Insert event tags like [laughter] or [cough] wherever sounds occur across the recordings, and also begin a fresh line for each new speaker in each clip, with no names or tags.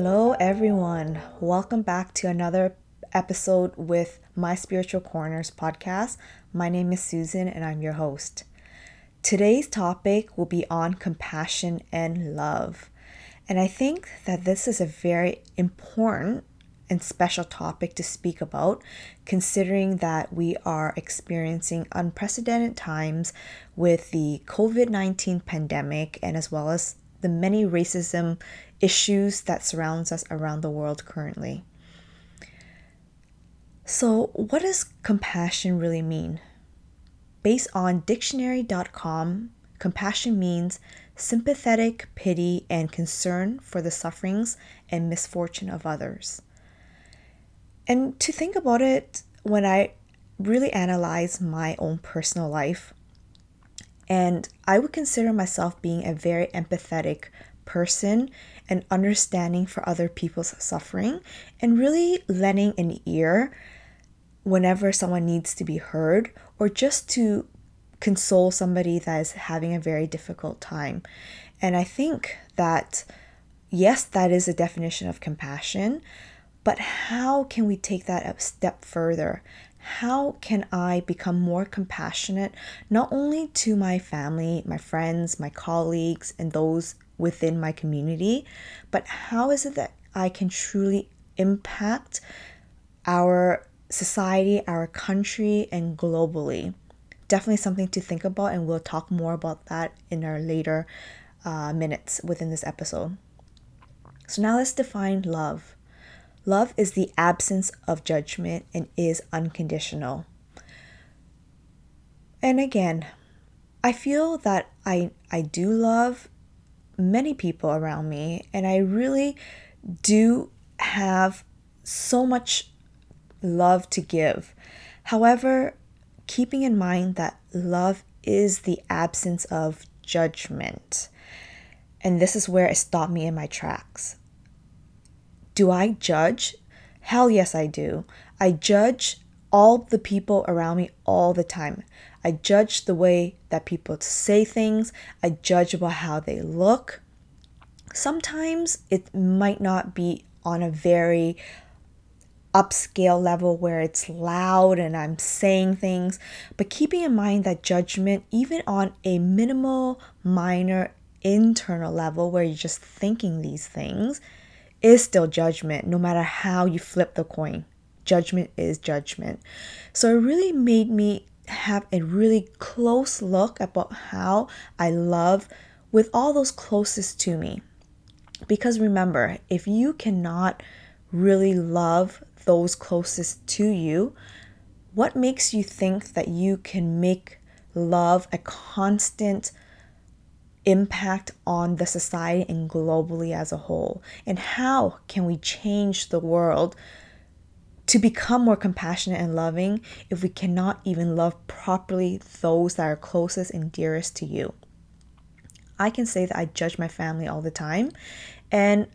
Hello, everyone. Welcome back to another episode with My Spiritual Corners podcast. My name is Susan and I'm your host. Today's topic will be on compassion and love. And I think that this is a very important and special topic to speak about, considering that we are experiencing unprecedented times with the COVID 19 pandemic and as well as the many racism issues that surrounds us around the world currently. So, what does compassion really mean? Based on dictionary.com, compassion means sympathetic pity and concern for the sufferings and misfortune of others. And to think about it, when I really analyze my own personal life, and I would consider myself being a very empathetic person and understanding for other people's suffering and really lending an ear whenever someone needs to be heard or just to console somebody that is having a very difficult time. And I think that, yes, that is a definition of compassion, but how can we take that a step further? How can I become more compassionate, not only to my family, my friends, my colleagues, and those within my community, but how is it that I can truly impact our society, our country, and globally? Definitely something to think about, and we'll talk more about that in our later uh, minutes within this episode. So, now let's define love. Love is the absence of judgment and is unconditional. And again, I feel that I I do love many people around me and I really do have so much love to give. However, keeping in mind that love is the absence of judgment. And this is where it stopped me in my tracks. Do I judge? Hell yes, I do. I judge all the people around me all the time. I judge the way that people say things, I judge about how they look. Sometimes it might not be on a very upscale level where it's loud and I'm saying things, but keeping in mind that judgment, even on a minimal, minor, internal level where you're just thinking these things, is still judgment, no matter how you flip the coin. Judgment is judgment. So it really made me have a really close look about how I love with all those closest to me. Because remember, if you cannot really love those closest to you, what makes you think that you can make love a constant impact on the society and globally as a whole? And how can we change the world to become more compassionate and loving if we cannot even love properly those that are closest and dearest to you? I can say that I judge my family all the time and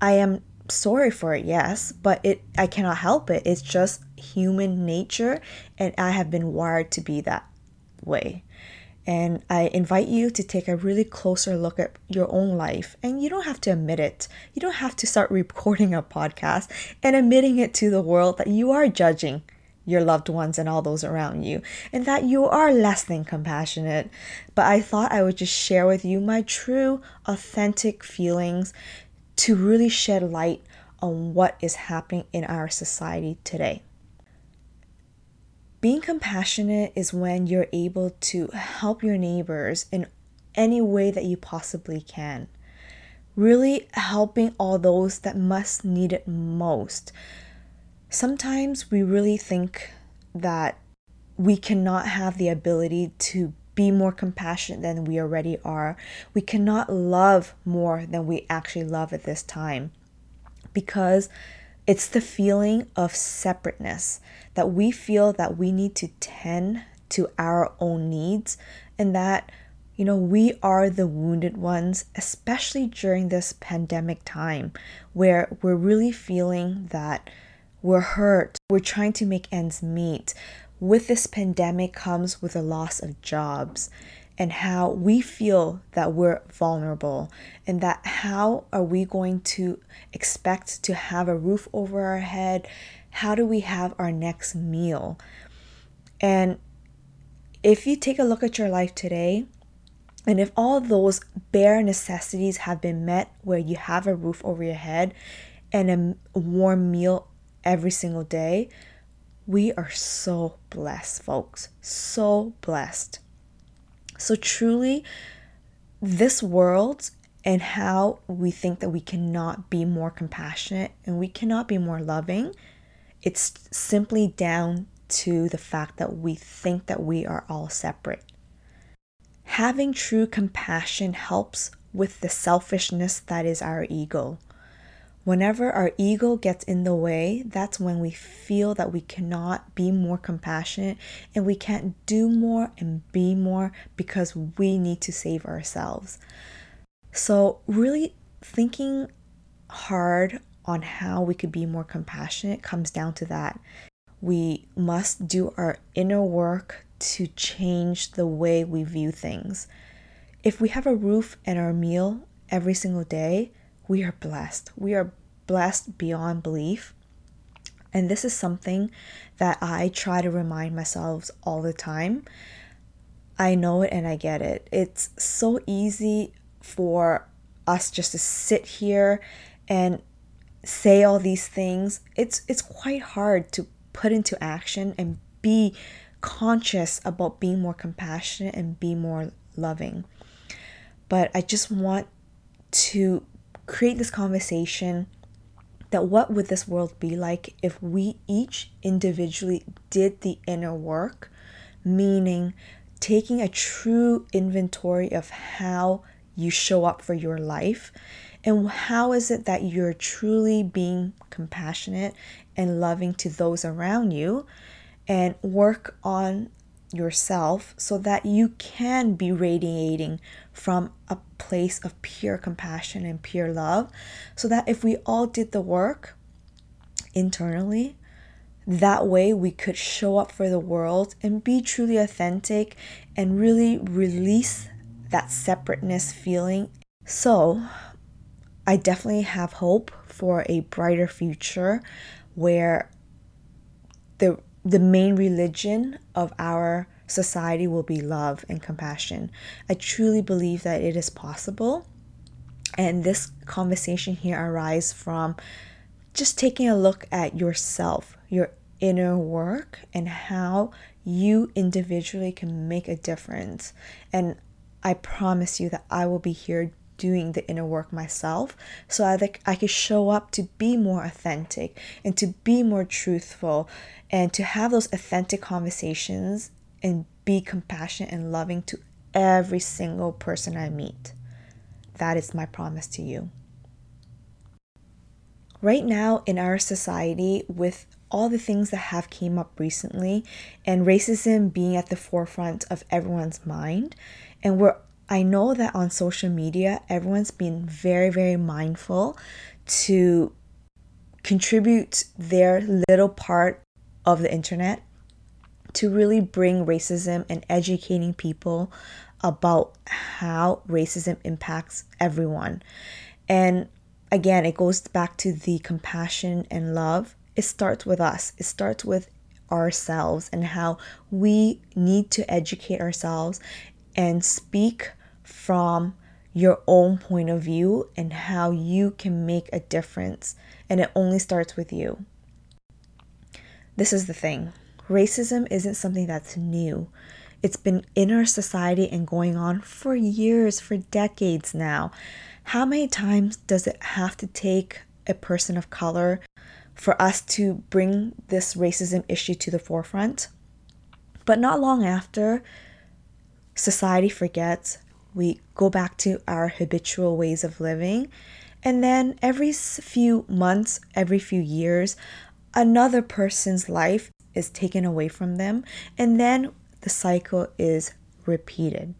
I am sorry for it, yes, but it I cannot help it. It's just human nature and I have been wired to be that way. And I invite you to take a really closer look at your own life. And you don't have to admit it. You don't have to start [laughs] recording a podcast and admitting it to the world that you are judging your loved ones and all those around you, and that you are less than compassionate. But I thought I would just share with you my true, authentic feelings to really shed light on what is happening in our society today. Being compassionate is when you're able to help your neighbors in any way that you possibly can. Really helping all those that must need it most. Sometimes we really think that we cannot have the ability to be more compassionate than we already are. We cannot love more than we actually love at this time because it's the feeling of separateness that we feel that we need to tend to our own needs and that you know we are the wounded ones especially during this pandemic time where we're really feeling that we're hurt we're trying to make ends meet. With this pandemic comes with a loss of jobs and how we feel that we're vulnerable and that how are we going to expect to have a roof over our head? How do we have our next meal? And if you take a look at your life today and if all those bare necessities have been met where you have a roof over your head and a warm meal every single day we are so blessed folks. So blessed so, truly, this world and how we think that we cannot be more compassionate and we cannot be more loving, it's simply down to the fact that we think that we are all separate. Having true compassion helps with the selfishness that is our ego. Whenever our ego gets in the way, that's when we feel that we cannot be more compassionate and we can't do more and be more because we need to save ourselves. So, really thinking hard on how we could be more compassionate comes down to that. We must do our inner work to change the way we view things. If we have a roof and our meal every single day, we are blessed. We are blessed beyond belief. And this is something that I try to remind myself all the time. I know it and I get it. It's so easy for us just to sit here and say all these things. It's it's quite hard to put into action and be conscious about being more compassionate and be more loving. But I just want to create this conversation that what would this world be like if we each individually did the inner work, meaning taking a true inventory of how you show up for your life? And how is it that you're truly being compassionate and loving to those around you and work on yourself so that you can be radiating from a place of pure compassion and pure love. So that if we all did the work internally, that way we could show up for the world and be truly authentic and really release that separateness feeling. So, I definitely have hope for a brighter future where the the main religion of our society will be love and compassion. I truly believe that it is possible. And this conversation here arises from just taking a look at yourself, your inner work, and how you individually can make a difference. And I promise you that I will be here doing the inner work myself so I, that I could show up to be more authentic and to be more truthful and to have those authentic conversations and be compassionate and loving to every single person I meet. That is my promise to you. Right now in our society with all the things that have came up recently and racism being at the forefront of everyone's mind and we're I know that on social media, everyone's been very, very mindful to contribute their little part of the internet to really bring racism and educating people about how racism impacts everyone. And again, it goes back to the compassion and love. It starts with us, it starts with ourselves and how we need to educate ourselves and speak from your own point of view and how you can make a difference. And it only starts with you. This is the thing racism isn't something that's new. It's been in our society and going on for years, for decades now. How many times does it have to take a person of color for us to bring this racism issue to the forefront? But not long after, society forgets, we go back to our habitual ways of living. And then every few months, every few years, another person's life is taken away from them. And then the cycle is repeated.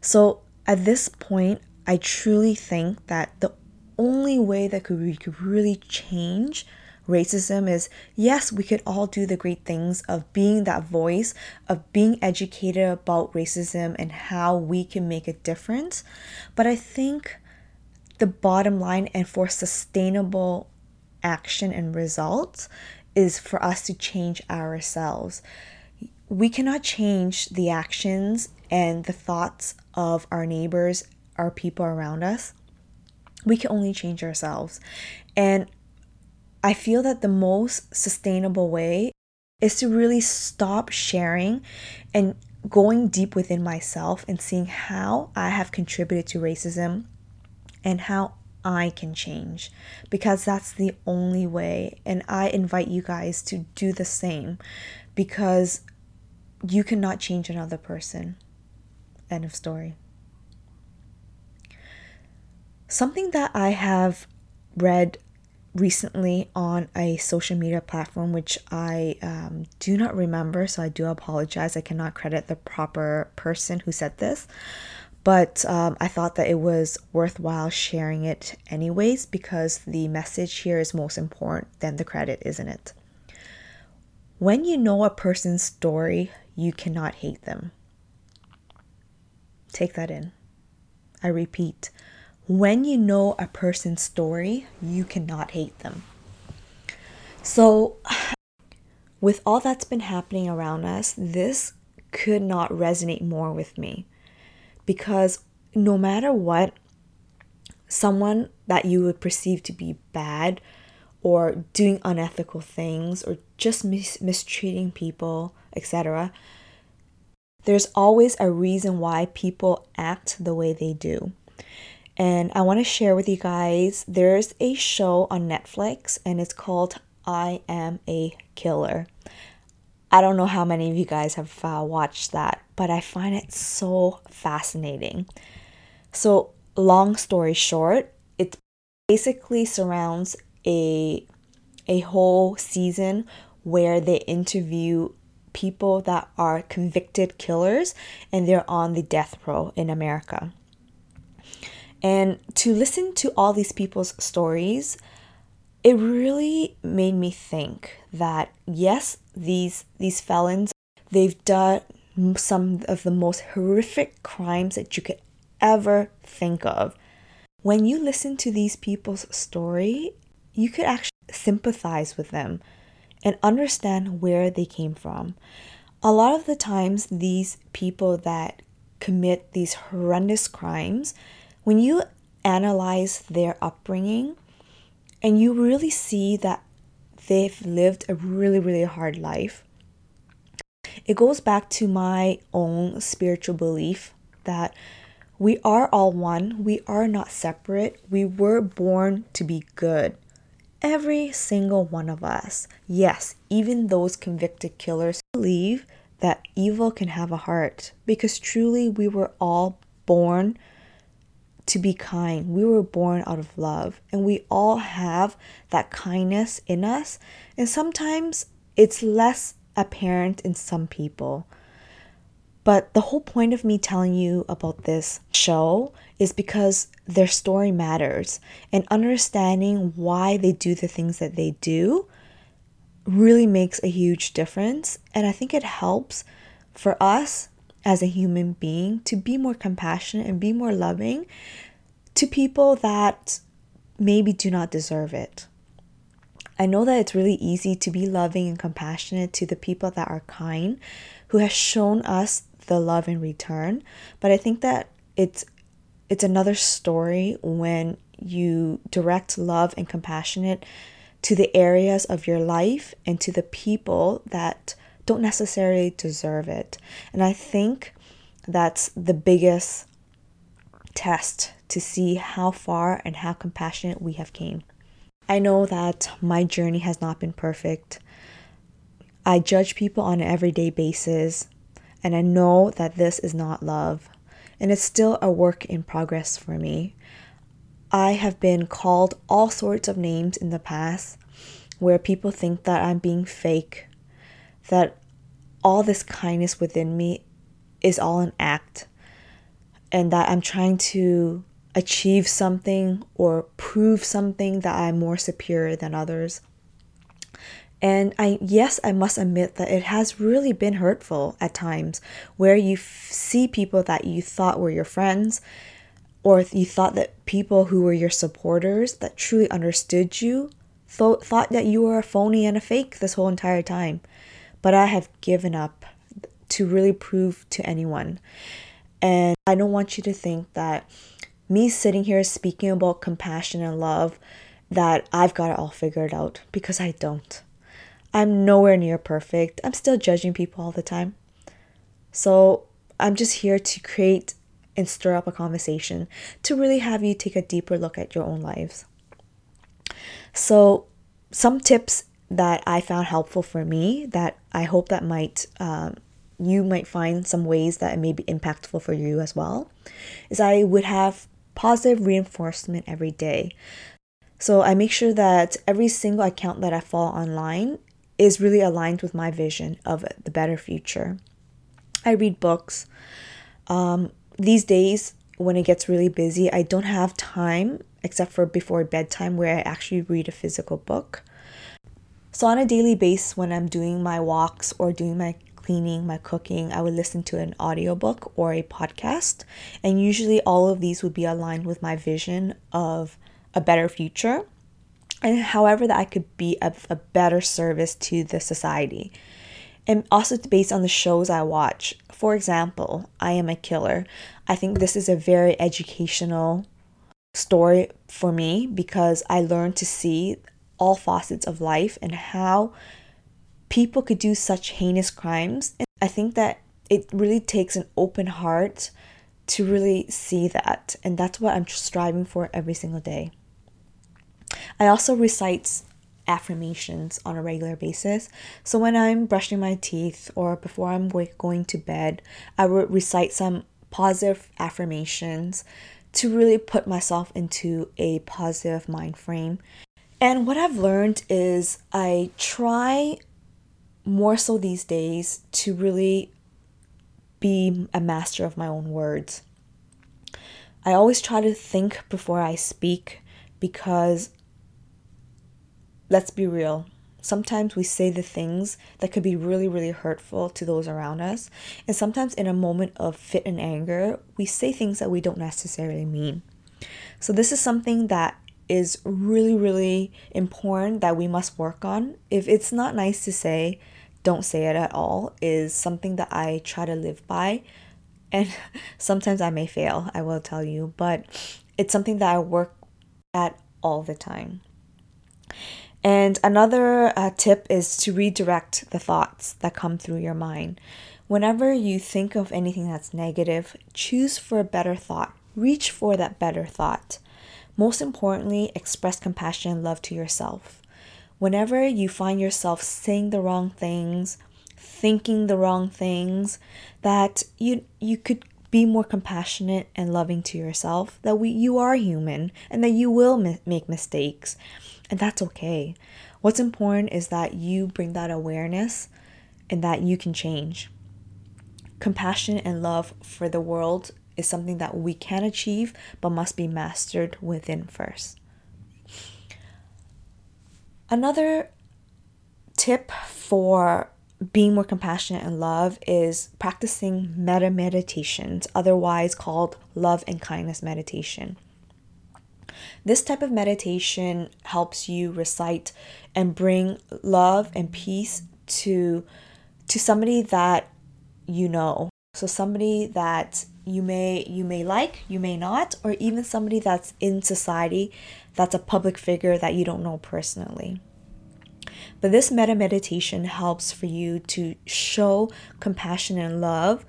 So at this point, I truly think that the only way that we could really change racism is yes, we could all do the great things of being that voice, of being educated about racism and how we can make a difference. But I think the bottom line and for sustainable action and results is for us to change ourselves. We cannot change the actions and the thoughts of our neighbors, our people around us. We can only change ourselves. And I feel that the most sustainable way is to really stop sharing and going deep within myself and seeing how I have contributed to racism and how I can change because that's the only way. And I invite you guys to do the same because you cannot change another person. End of story. Something that I have read recently on a social media platform, which I um, do not remember, so I do apologize. I cannot credit the proper person who said this, but um, I thought that it was worthwhile sharing it anyways because the message here is most important than the credit, isn't it? When you know a person's story, you cannot hate them. Take that in. I repeat, when you know a person's story, you cannot hate them. So, [sighs] with all that's been happening around us, this could not resonate more with me because no matter what, someone that you would perceive to be bad or doing unethical things or just mis- mistreating people, etc., there's always a reason why people act the way they do. And I want to share with you guys there's a show on Netflix and it's called I Am a Killer. I don't know how many of you guys have uh, watched that, but I find it so fascinating. So, long story short, it basically surrounds a a whole season where they interview people that are convicted killers and they're on the death row in America. And to listen to all these people's stories, it really made me think that yes, these these felons, they've done some of the most horrific crimes that you could ever think of. When you listen to these people's story, you could actually sympathize with them and understand where they came from. A lot of the times, these people that commit these horrendous crimes, when you analyze their upbringing and you really see that they've lived a really, really hard life, it goes back to my own spiritual belief that we are all one, we are not separate, we were born to be good. Every single one of us, yes, even those convicted killers, believe that evil can have a heart because truly we were all born to be kind. We were born out of love, and we all have that kindness in us. And sometimes it's less apparent in some people. But the whole point of me telling you about this show is because their story matters, and understanding why they do the things that they do really makes a huge difference. And I think it helps for us as a human being to be more compassionate and be more loving to people that maybe do not deserve it. I know that it's really easy to be loving and compassionate to the people that are kind, who has shown us the love in return, but I think that it's it's another story when you direct love and compassionate to the areas of your life and to the people that don't necessarily deserve it. And I think that's the biggest test to see how far and how compassionate we have came. I know that my journey has not been perfect. I judge people on an everyday basis, and I know that this is not love, and it's still a work in progress for me. I have been called all sorts of names in the past where people think that I'm being fake, that all this kindness within me is all an act, and that I'm trying to achieve something or prove something that I'm more superior than others. And I yes, I must admit that it has really been hurtful at times where you f- see people that you thought were your friends or you thought that people who were your supporters that truly understood you thought thought that you were a phony and a fake this whole entire time. But I have given up to really prove to anyone. And I don't want you to think that me sitting here speaking about compassion and love that I've got it all figured out because I don't. I'm nowhere near perfect. I'm still judging people all the time. So I'm just here to create and stir up a conversation to really have you take a deeper look at your own lives. So, some tips that I found helpful for me that I hope that might um, you might find some ways that it may be impactful for you as well is I would have positive reinforcement every day. So I make sure that every single account that I follow online is really aligned with my vision of the better future. I read books. Um, these days, when it gets really busy, I don't have time except for before bedtime where I actually read a physical book. So, on a daily basis, when I'm doing my walks or doing my cleaning, my cooking, I would listen to an audiobook or a podcast. And usually, all of these would be aligned with my vision of a better future and however that I could be of a better service to the society. And also based on the shows I watch. For example, I Am a Killer. I think this is a very educational story for me because I learned to see all facets of life and how people could do such heinous crimes. And I think that it really takes an open heart to really see that. And that's what I'm striving for every single day. I also recite affirmations on a regular basis. So when I'm brushing my teeth or before I'm going to bed, I would recite some positive affirmations to really put myself into a positive mind frame. And what I've learned is I try more so these days to really be a master of my own words. I always try to think before I speak because let's be real. Sometimes we say the things that could be really, really hurtful to those around us. And sometimes, in a moment of fit and anger, we say things that we don't necessarily mean. So, this is something that is really, really important that we must work on. If it's not nice to say, don't say it at all, is something that I try to live by. And [laughs] sometimes I may fail, I will tell you, but it's something that I work at all the time. And another uh, tip is to redirect the thoughts that come through your mind. Whenever you think of anything that's negative, choose for a better thought. Reach for that better thought. Most importantly, express compassion and love to yourself. Whenever you find yourself saying the wrong things, thinking the wrong things, that you you could be more compassionate and loving to yourself, that we you are human and that you will mi- make mistakes and that's okay. What's important is that you bring that awareness and that you can change. Compassion and love for the world is something that we can achieve but must be mastered within first. Another tip for being more compassionate and love is practicing metta meditations, otherwise called love and kindness meditation. This type of meditation helps you recite and bring love and peace to to somebody that you know. So somebody that you may you may like, you may not, or even somebody that's in society that's a public figure that you don't know personally. But this metta meditation helps for you to show compassion and love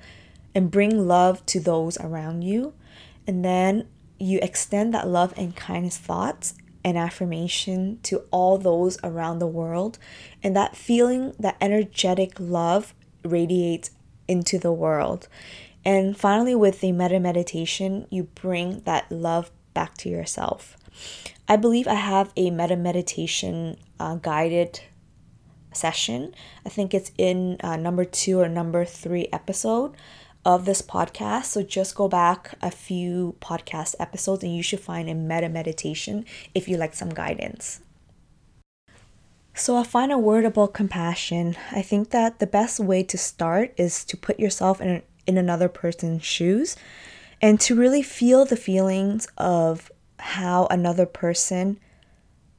and bring love to those around you. And then you extend that love and kindness thoughts and affirmation to all those around the world. And that feeling, that energetic love radiates into the world. And finally, with the metta meditation, you bring that love back to yourself. I believe I have a metta meditation uh, guided session. I think it's in uh, number two or number three episode of this podcast. So just go back a few podcast episodes and you should find a metta meditation if you like some guidance. So, a final word about compassion. I think that the best way to start is to put yourself in, in another person's shoes and to really feel the feelings of how another person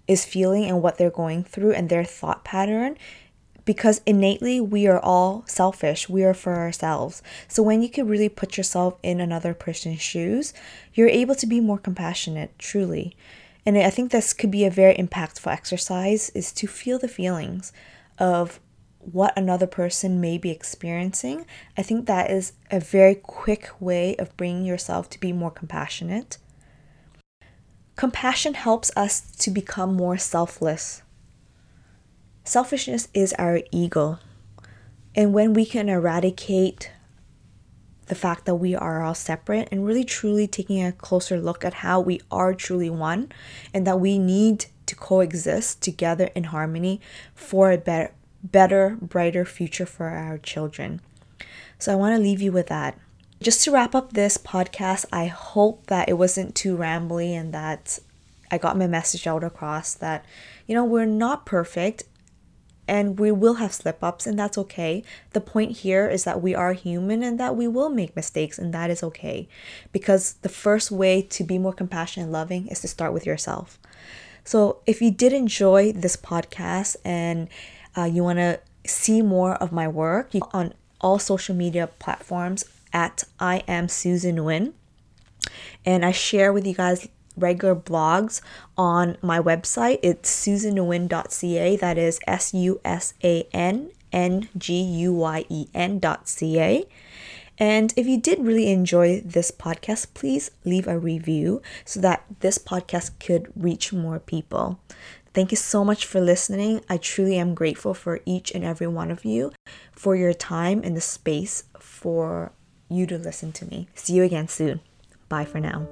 is feeling and what they're going through and their thought pattern because innately we are all selfish. We are for ourselves. So when you can really put yourself in another person's shoes you're able to be more compassionate truly and i think this could be a very impactful exercise is to feel the feelings of what another person may be experiencing. I think that is a very quick way of bringing yourself to be more compassionate. Compassion helps us to become more selfless. Selfishness is our ego. And when we can eradicate the fact that we are all separate and really truly taking a closer look at how we are truly one and that we need to coexist together in harmony for a better, better brighter future for our children. So I want to leave you with that. Just to wrap up this podcast, I hope that it wasn't too rambly and that I got my message out across that, you know, we're not perfect and we will have slip ups, and that's okay. The point here is that we are human and that we will make mistakes, and that is okay. Because the first way to be more compassionate and loving is to start with yourself. So, if you did enjoy this podcast and uh, you want to see more of my work you, on all social media platforms at I am Susan Nguyen. And I share with you guys regular blogs on my website. It's susannguyen.ca. That is S U S A N N G U Y E N.ca. And if you did really enjoy this podcast, please leave a review so that this podcast could reach more people. Thank you so much for listening. I truly am grateful for each and every one of you for your time and the space for you to listen to me. See you again soon. Bye for now.